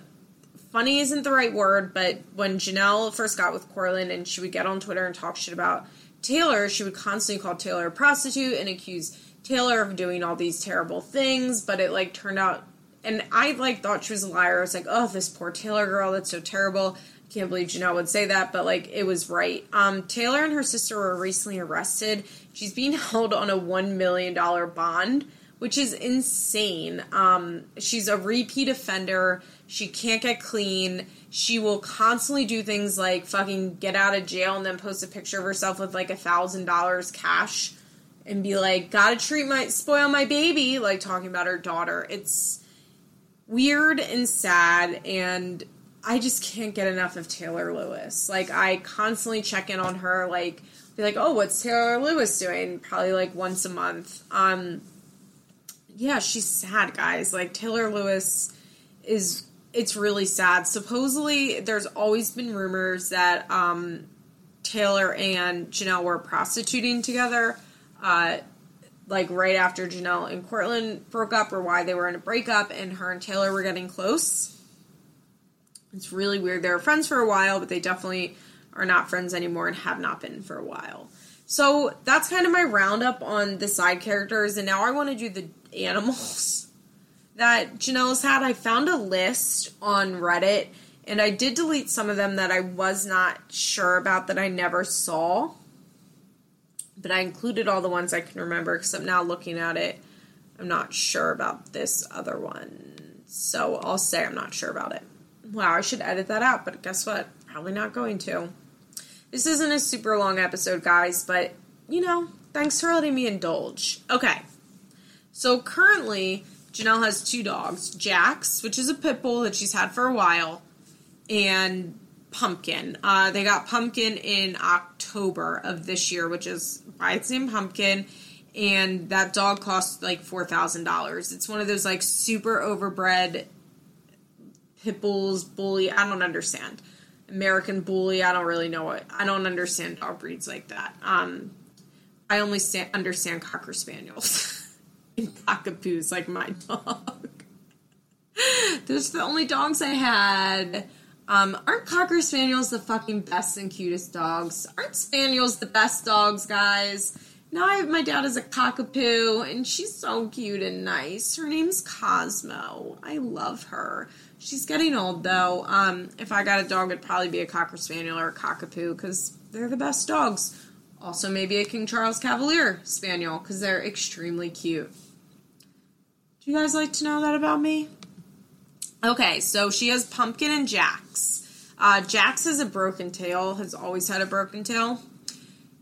funny isn't the right word, but when Jenelle first got with Courtland and she would get on Twitter and talk shit about Taylor, she would constantly call Taylor a prostitute and accuse Taylor of doing all these terrible things, but it like turned out and I like thought she was a liar. I was like, oh, this poor Taylor girl, that's so terrible. I can't believe Jenelle would say that, but like it was right. Um, Taylor and her sister were recently arrested. She's being held on a one million dollar bond, which is insane. Um, she's a repeat offender. She can't get clean. She will constantly do things like fucking get out of jail and then post a picture of herself with like a thousand dollars cash and be like, gotta treat my spoil my baby, like talking about her daughter. It's weird and sad and I just can't get enough of Taylor Lewis. Like I constantly check in on her, like be like, oh, what's Taylor Lewis doing? Probably like once a month. Um yeah, she's sad, guys. Like Taylor Lewis is it's really sad. Supposedly, there's always been rumors that um, Taylor and Jenelle were prostituting together, uh, like right after Jenelle and Courtland broke up, or why they were in a breakup, and her and Taylor were getting close. It's really weird. They were friends for a while, but they definitely are not friends anymore and have not been for a while. So that's kind of my roundup on the side characters, and now I want to do the animals that Jenelle's had, I found a list on Reddit and I did delete some of them that I was not sure about that I never saw. But I included all the ones I can remember because I'm now looking at it. I'm not sure about this other one. So I'll say I'm not sure about it. Wow, I should edit that out, but guess what? Probably not going to. This isn't a super long episode, guys, but you know, thanks for letting me indulge. Okay. So currently, Jenelle has two dogs Jax, which is a pit bull that she's had for a while, and Pumpkin. Uh, they got Pumpkin in October of this year, which is why it's named Pumpkin. And that dog costs like $4,000. It's one of those like super overbred pit bulls, bully. I don't understand. American bully. I don't really know. I don't understand dog breeds like that. Um, I only sta- understand cocker spaniels. cockapoos like my dog. Those are the only dogs I had. Um, aren't Cocker Spaniels the fucking best and cutest dogs? Aren't Spaniels the best dogs, guys? Now I have my dad as a cockapoo, and she's so cute and nice. Her name's Cosmo. I love her. She's getting old though. Um, if I got a dog, it'd probably be a Cocker Spaniel or a Cockapoo because they're the best dogs. Also, maybe a King Charles Cavalier Spaniel because they're extremely cute. Do you guys like to know that about me? Okay, so she has Pumpkin and Jax. Uh, Jax has a broken tail, has always had a broken tail.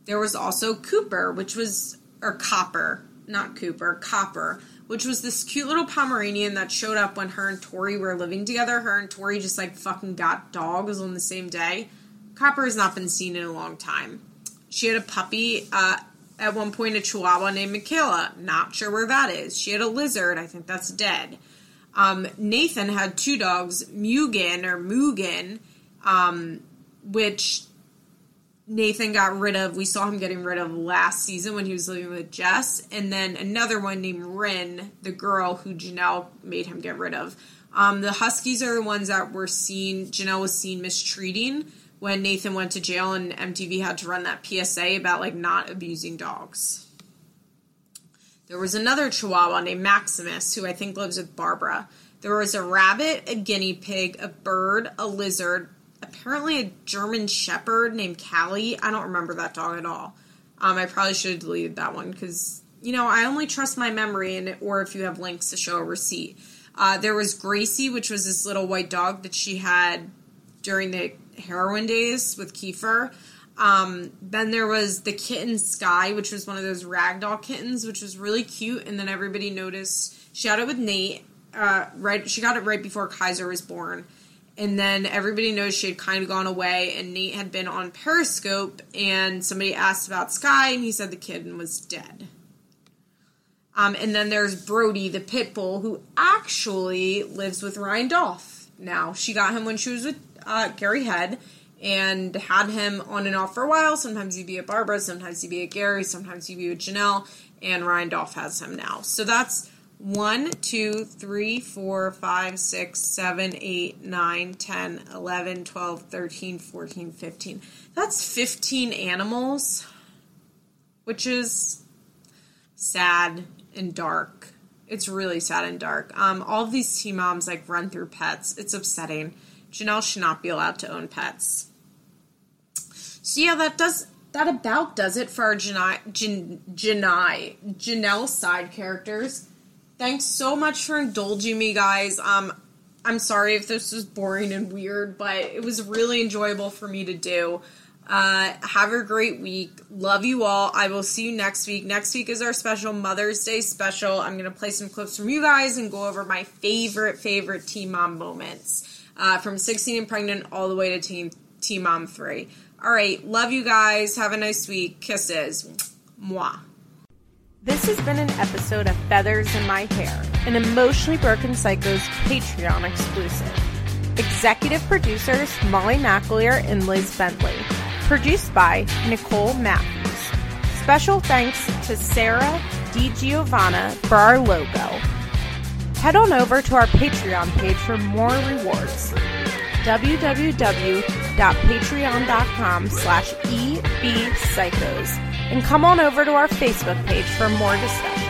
There was also Cooper, which was, or Copper, not Cooper, Copper, which was this cute little Pomeranian that showed up when her and Tori were living together. Her and Tori just like fucking got dogs on the same day. Copper has not been seen in a long time. She had a puppy, uh, at one point a chihuahua named Michaela. Not sure where that is. She had a lizard. I think that's dead. Um, Nathan had two dogs, Mugen or Mugen, um, which Nathan got rid of. We saw him getting rid of last season when he was living with Jess, and then another one named Rin, the girl who Jenelle made him get rid of. Um, the Huskies are the ones that were seen. Jenelle was seen mistreating when Nathan went to jail, and MTV had to run that PSA about like not abusing dogs. There was another Chihuahua named Maximus, who I think lives with Barbara. There was a rabbit, a guinea pig, a bird, a lizard, apparently a German Shepherd named Callie. I don't remember that dog at all. Um, I probably should have deleted that one because you know I only trust my memory and or if you have links to show a receipt. Uh, there was Gracie, which was this little white dog that she had during the heroin days with Kieffer. Um, then there was the kitten Sky, which was one of those ragdoll kittens, which was really cute. And then everybody noticed she had it with Nate. Uh, right, she got it right before Kaiser was born and then everybody knows she had kind of gone away and nate had been on periscope and somebody asked about sky and he said the kitten was dead um, and then there's brody the pit bull who actually lives with ryan dolph now she got him when she was with uh, gary head and had him on and off for a while sometimes he'd be at barbara sometimes he'd be at gary sometimes he'd be with jenelle and ryan dolph has him now so that's 1, 2, 3, 4, 5, 6, 7, 8, 9, 10, 11, 12, 13, 14, 15. That's 15 animals, which is sad and dark. It's really sad and dark. Um, all these teen moms like run through pets. It's upsetting. Jenelle should not be allowed to own pets. So yeah, that does that about does it for our Janai, Jan, Jenelle side characters. Thanks so much for indulging me, guys. Um, I'm sorry if this was boring and weird, but it was really enjoyable for me to do. Uh, have a great week. Love you all. I will see you next week. Next week is our special Mother's Day special. I'm going to play some clips from you guys and go over my favorite, favorite Teen Mom moments uh, from 16 and pregnant all the way to Teen, Teen Mom 3. All right. Love you guys. Have a nice week. Kisses. Mwah. This has been an episode of Feathers in My Hair, an Emotionally Broken Psycho's Patreon exclusive. Executive producers Molly McAleer and Liz Bentley. Produced by Nicole Matthews. Special thanks to Sarah DiGiovanna for our logo. Head on over to our Patreon page for more rewards. www.patreon.com slash ebpsychos and come on over to our Facebook page for more discussion.